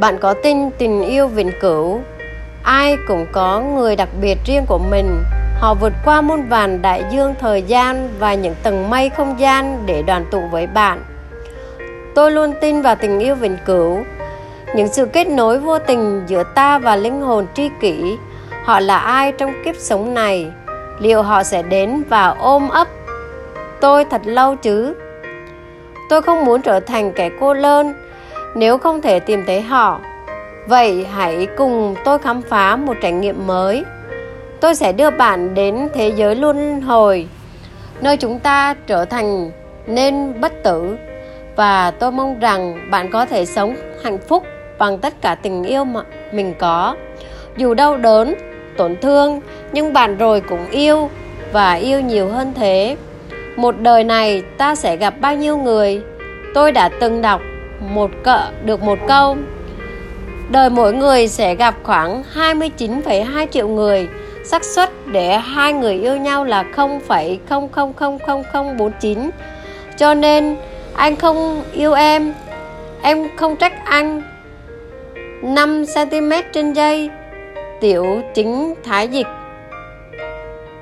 bạn có tin tình yêu vĩnh cửu? Ai cũng có người đặc biệt riêng của mình. Họ vượt qua muôn vàn đại dương thời gian và những tầng mây không gian để đoàn tụ với bạn. Tôi luôn tin vào tình yêu vĩnh cửu. Những sự kết nối vô tình giữa ta và linh hồn tri kỷ, họ là ai trong kiếp sống này? Liệu họ sẽ đến và ôm ấp? Tôi thật lâu chứ? Tôi không muốn trở thành kẻ cô đơn nếu không thể tìm thấy họ, vậy hãy cùng tôi khám phá một trải nghiệm mới. Tôi sẽ đưa bạn đến thế giới luân hồi, nơi chúng ta trở thành nên bất tử. Và tôi mong rằng bạn có thể sống hạnh phúc bằng tất cả tình yêu mà mình có. Dù đau đớn, tổn thương, nhưng bạn rồi cũng yêu và yêu nhiều hơn thế. Một đời này ta sẽ gặp bao nhiêu người? Tôi đã từng đọc một cỡ được một câu. Đời mỗi người sẽ gặp khoảng 29,2 triệu người. Xác suất để hai người yêu nhau là 0,000049 cho nên anh không yêu em. Em không trách anh. 5 cm trên giây tiểu chính thái dịch.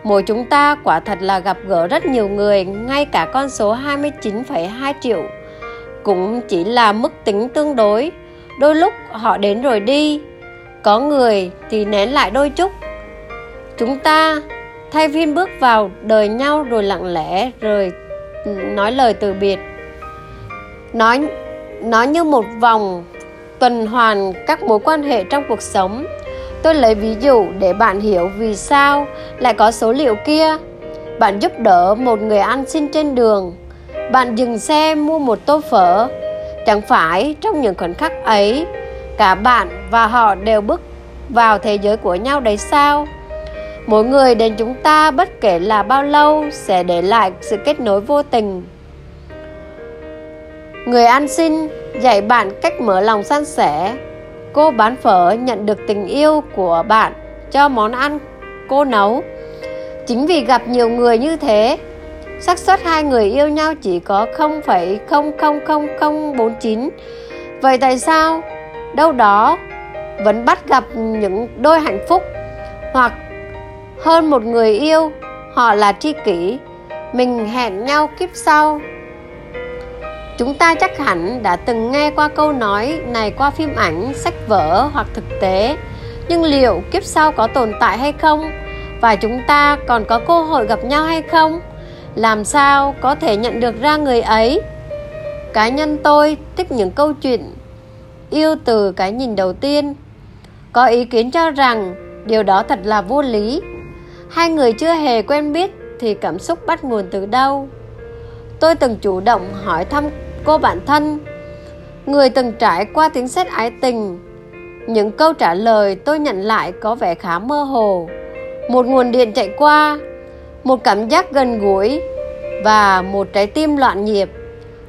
Mỗi chúng ta quả thật là gặp gỡ rất nhiều người, ngay cả con số 29,2 triệu cũng chỉ là mức tính tương đối. Đôi lúc họ đến rồi đi, có người thì nén lại đôi chút. Chúng ta thay phiên bước vào đời nhau rồi lặng lẽ rồi nói lời từ biệt. Nói nói như một vòng tuần hoàn các mối quan hệ trong cuộc sống Tôi lấy ví dụ để bạn hiểu vì sao lại có số liệu kia. Bạn giúp đỡ một người ăn xin trên đường. Bạn dừng xe mua một tô phở. Chẳng phải trong những khoảnh khắc ấy, cả bạn và họ đều bước vào thế giới của nhau đấy sao? Mỗi người đến chúng ta bất kể là bao lâu sẽ để lại sự kết nối vô tình. Người ăn xin dạy bạn cách mở lòng san sẻ cô bán phở nhận được tình yêu của bạn cho món ăn cô nấu chính vì gặp nhiều người như thế xác suất hai người yêu nhau chỉ có 0,000049 vậy tại sao đâu đó vẫn bắt gặp những đôi hạnh phúc hoặc hơn một người yêu họ là tri kỷ mình hẹn nhau kiếp sau Chúng ta chắc hẳn đã từng nghe qua câu nói này qua phim ảnh, sách vở hoặc thực tế. Nhưng liệu kiếp sau có tồn tại hay không? Và chúng ta còn có cơ hội gặp nhau hay không? Làm sao có thể nhận được ra người ấy? Cá nhân tôi thích những câu chuyện yêu từ cái nhìn đầu tiên. Có ý kiến cho rằng điều đó thật là vô lý. Hai người chưa hề quen biết thì cảm xúc bắt nguồn từ đâu? Tôi từng chủ động hỏi thăm cô bạn thân người từng trải qua tiếng sét ái tình những câu trả lời tôi nhận lại có vẻ khá mơ hồ một nguồn điện chạy qua một cảm giác gần gũi và một trái tim loạn nhịp.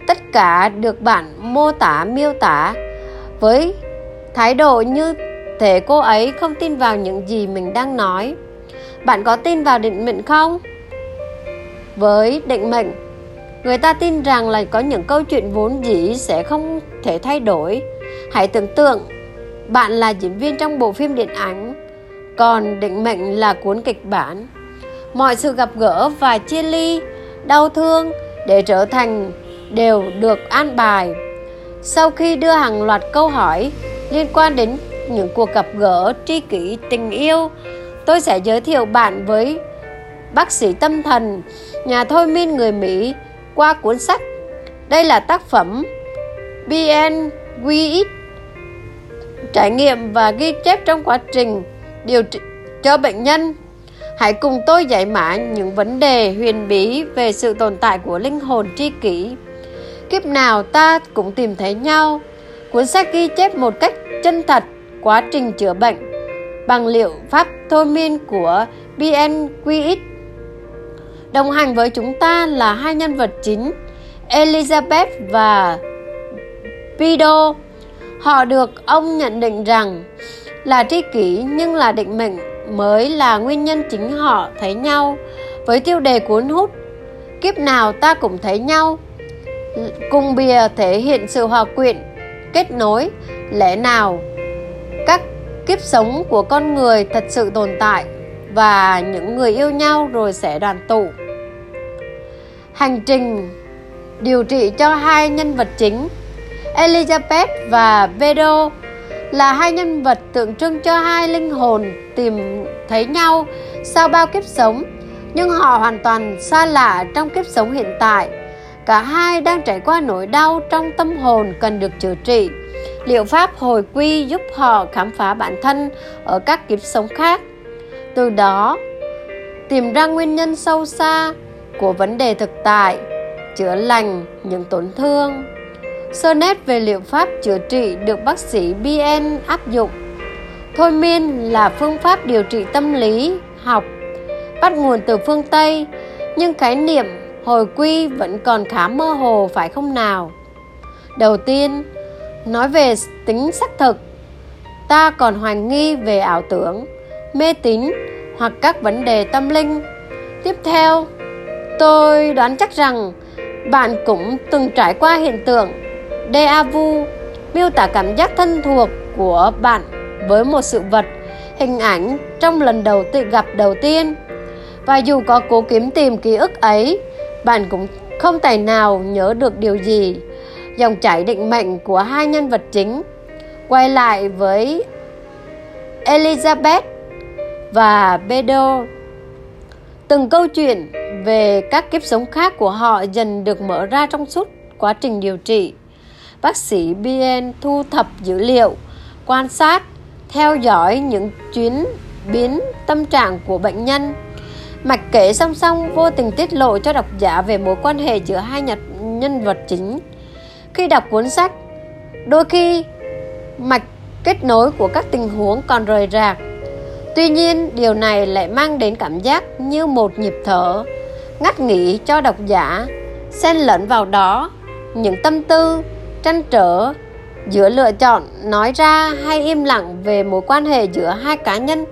Tất cả được bạn mô tả, miêu tả với thái độ như thể cô ấy không tin vào những gì mình đang nói. Bạn có tin vào định mệnh không? Với định mệnh, người ta tin rằng là có những câu chuyện vốn dĩ sẽ không thể thay đổi. Hãy tưởng tượng, bạn là diễn viên trong bộ phim điện ảnh, còn định mệnh là cuốn kịch bản mọi sự gặp gỡ và chia ly, đau thương để trở thành đều được an bài sau khi đưa hàng loạt câu hỏi liên quan đến những cuộc gặp gỡ tri kỷ tình yêu, tôi sẽ giới thiệu bạn với bác sĩ tâm thần, nhà thôi miên người mỹ qua cuốn sách. Đây là tác phẩm BNWX trải nghiệm và ghi chép trong quá trình điều trị cho bệnh nhân. Hãy cùng tôi giải mã những vấn đề huyền bí về sự tồn tại của linh hồn tri kỷ. Kiếp nào ta cũng tìm thấy nhau. Cuốn sách ghi chép một cách chân thật quá trình chữa bệnh bằng liệu pháp thôi miên của BNQX Đồng hành với chúng ta là hai nhân vật chính, Elizabeth và Pido. Họ được ông nhận định rằng là tri kỷ nhưng là định mệnh mới là nguyên nhân chính họ thấy nhau. Với tiêu đề cuốn hút, kiếp nào ta cũng thấy nhau. Cùng bìa thể hiện sự hòa quyện, kết nối, lẽ nào các kiếp sống của con người thật sự tồn tại và những người yêu nhau rồi sẽ đoàn tụ? Hành trình điều trị cho hai nhân vật chính, Elizabeth và Vedo là hai nhân vật tượng trưng cho hai linh hồn tìm thấy nhau sau bao kiếp sống, nhưng họ hoàn toàn xa lạ trong kiếp sống hiện tại. Cả hai đang trải qua nỗi đau trong tâm hồn cần được chữa trị. Liệu pháp hồi quy giúp họ khám phá bản thân ở các kiếp sống khác? Từ đó, tìm ra nguyên nhân sâu xa của vấn đề thực tại, chữa lành những tổn thương. Sơ nét về liệu pháp chữa trị được bác sĩ bn áp dụng thôi miên là phương pháp điều trị tâm lý, học, bắt nguồn từ phương tây, nhưng khái niệm hồi quy vẫn còn khá mơ hồ, phải không nào? Đầu tiên, nói về tính xác thực. Ta còn hoài nghi về ảo tưởng, mê tín hoặc các vấn đề tâm linh. Tiếp theo, tôi đoán chắc rằng bạn cũng từng trải qua hiện tượng, déjà vu, miêu tả cảm giác thân thuộc của bạn với một sự vật, hình ảnh trong lần đầu tự gặp đầu tiên. Và dù có cố kiếm tìm ký ức ấy, bạn cũng không tài nào nhớ được điều gì. Dòng chảy định mệnh của hai nhân vật chính quay lại với Elizabeth và Bedo. Từng câu chuyện về các kiếp sống khác của họ dần được mở ra trong suốt quá trình điều trị. Bác sĩ bien thu thập dữ liệu, quan sát theo dõi những chuyến biến tâm trạng của bệnh nhân. Mạch kể song song vô tình tiết lộ cho độc giả về mối quan hệ giữa hai nhân vật chính. Khi đọc cuốn sách, đôi khi mạch kết nối của các tình huống còn rời rạc. Tuy nhiên, điều này lại mang đến cảm giác như một nhịp thở, ngắt nghỉ cho độc giả, xen lẫn vào đó. Những tâm tư, trăn trở giữa lựa chọn, nói ra hay im lặng về mối quan hệ giữa hai cá nhân,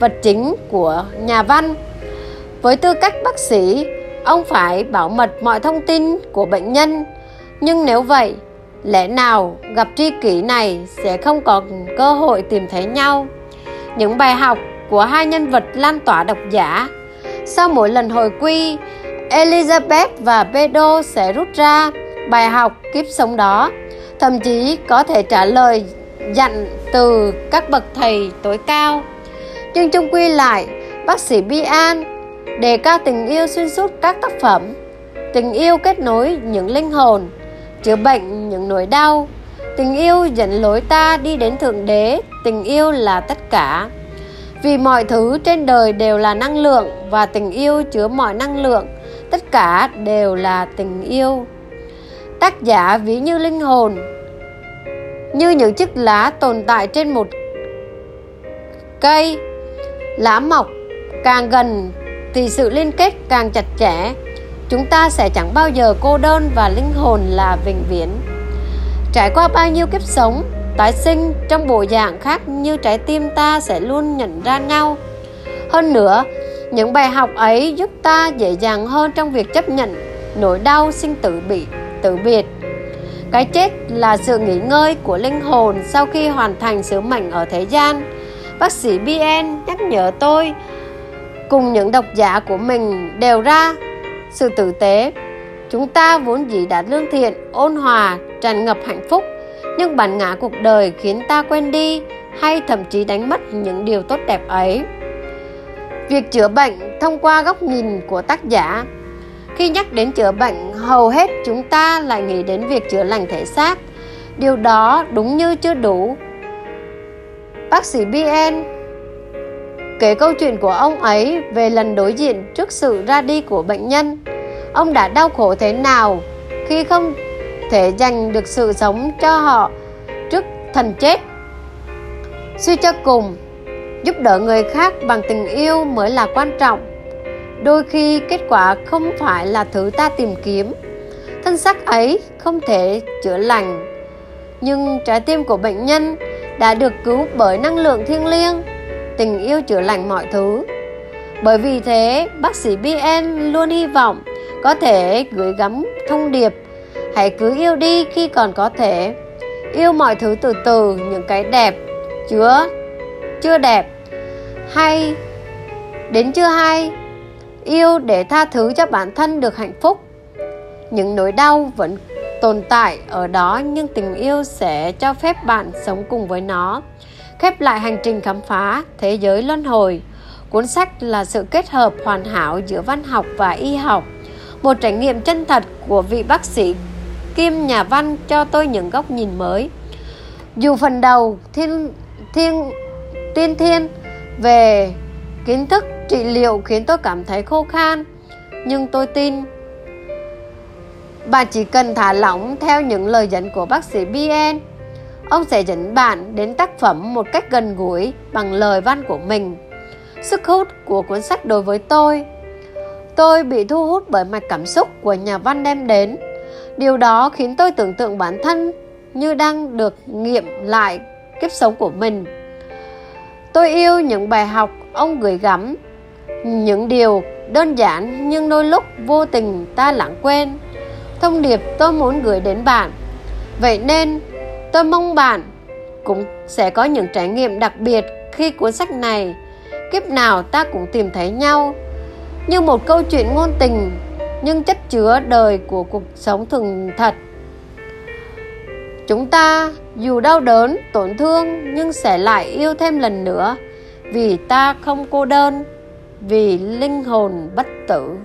vật chính của nhà văn. Với tư cách bác sĩ, ông phải bảo mật mọi thông tin của bệnh nhân. Nhưng nếu vậy, lẽ nào gặp tri kỷ này sẽ không có cơ hội tìm thấy nhau? Những bài học của hai nhân vật lan tỏa độc giả. Sau mỗi lần hồi quy, elizabeth và pedro sẽ rút ra bài học kiếp sống đó thậm chí có thể trả lời dặn từ các bậc thầy tối cao. Nhưng chung quy lại, bác sĩ Bian đề cao tình yêu xuyên suốt các tác phẩm, tình yêu kết nối những linh hồn, chữa bệnh những nỗi đau, tình yêu dẫn lối ta đi đến thượng đế, tình yêu là tất cả. Vì mọi thứ trên đời đều là năng lượng và tình yêu chứa mọi năng lượng, tất cả đều là tình yêu tác giả ví như linh hồn, như những chiếc lá tồn tại trên một cây. Lá mọc càng gần thì sự liên kết càng chặt chẽ. Chúng ta sẽ chẳng bao giờ cô đơn và linh hồn là vĩnh viễn. Trải qua bao nhiêu kiếp sống, tái sinh trong bộ dạng khác như trái tim ta sẽ luôn nhận ra nhau. Hơn nữa, những bài học ấy giúp ta dễ dàng hơn trong việc chấp nhận nỗi đau sinh tử bị tử biệt. Cái chết là sự nghỉ ngơi của linh hồn sau khi hoàn thành sứ mệnh ở thế gian. Bác sĩ bn nhắc nhở tôi, cùng những độc giả của mình đều ra sự tử tế. Chúng ta vốn dĩ đã lương thiện, ôn hòa, tràn ngập hạnh phúc, nhưng bản ngã cuộc đời khiến ta quên đi hay thậm chí đánh mất những điều tốt đẹp ấy. Việc chữa bệnh thông qua góc nhìn của tác giả khi nhắc đến chữa bệnh, hầu hết chúng ta lại nghĩ đến việc chữa lành thể xác. Điều đó đúng như chưa đủ. Bác sĩ bn kể câu chuyện của ông ấy về lần đối diện trước sự ra đi của bệnh nhân. Ông đã đau khổ thế nào khi không thể dành được sự sống cho họ trước thần chết? Suy cho cùng, giúp đỡ người khác bằng tình yêu mới là quan trọng đôi khi kết quả không phải là thứ ta tìm kiếm. Thân xác ấy không thể chữa lành. Nhưng trái tim của bệnh nhân đã được cứu bởi năng lượng thiêng liêng, tình yêu chữa lành mọi thứ. Bởi vì thế, bác sĩ bn luôn hy vọng có thể gửi gắm thông điệp, hãy cứ yêu đi khi còn có thể. Yêu mọi thứ từ từ, những cái đẹp, chứa, chưa đẹp. Hay, đến chưa hay yêu để tha thứ cho bản thân được hạnh phúc. Những nỗi đau vẫn tồn tại ở đó, nhưng tình yêu sẽ cho phép bạn sống cùng với nó, khép lại hành trình khám phá thế giới luân hồi. Cuốn sách là sự kết hợp hoàn hảo giữa văn học và y học, một trải nghiệm chân thật của vị bác sĩ kim nhà văn cho tôi những góc nhìn mới. Dù phần đầu thiên thiên tiên thiên về kiến thức trị liệu khiến tôi cảm thấy khô khan. Nhưng tôi tin bạn chỉ cần thả lỏng theo những lời dẫn của bác sĩ BN ông sẽ dẫn bạn đến tác phẩm một cách gần gũi bằng lời văn của mình. Sức hút của cuốn sách đối với tôi. Tôi bị thu hút bởi mạch cảm xúc của nhà văn đem đến. Điều đó khiến tôi tưởng tượng bản thân như đang được nghiệm lại kiếp sống của mình. Tôi yêu những bài học ông gửi gắm những điều đơn giản nhưng đôi lúc vô tình ta lãng quên. Thông điệp tôi muốn gửi đến bạn. Vậy nên, tôi mong bạn cũng sẽ có những trải nghiệm đặc biệt khi cuốn sách này. Kiếp nào ta cũng tìm thấy nhau như một câu chuyện ngôn tình, nhưng chất chứa đời của cuộc sống thường thật. Chúng ta dù đau đớn, tổn thương nhưng sẽ lại yêu thêm lần nữa vì ta không cô đơn vì linh hồn bất tử.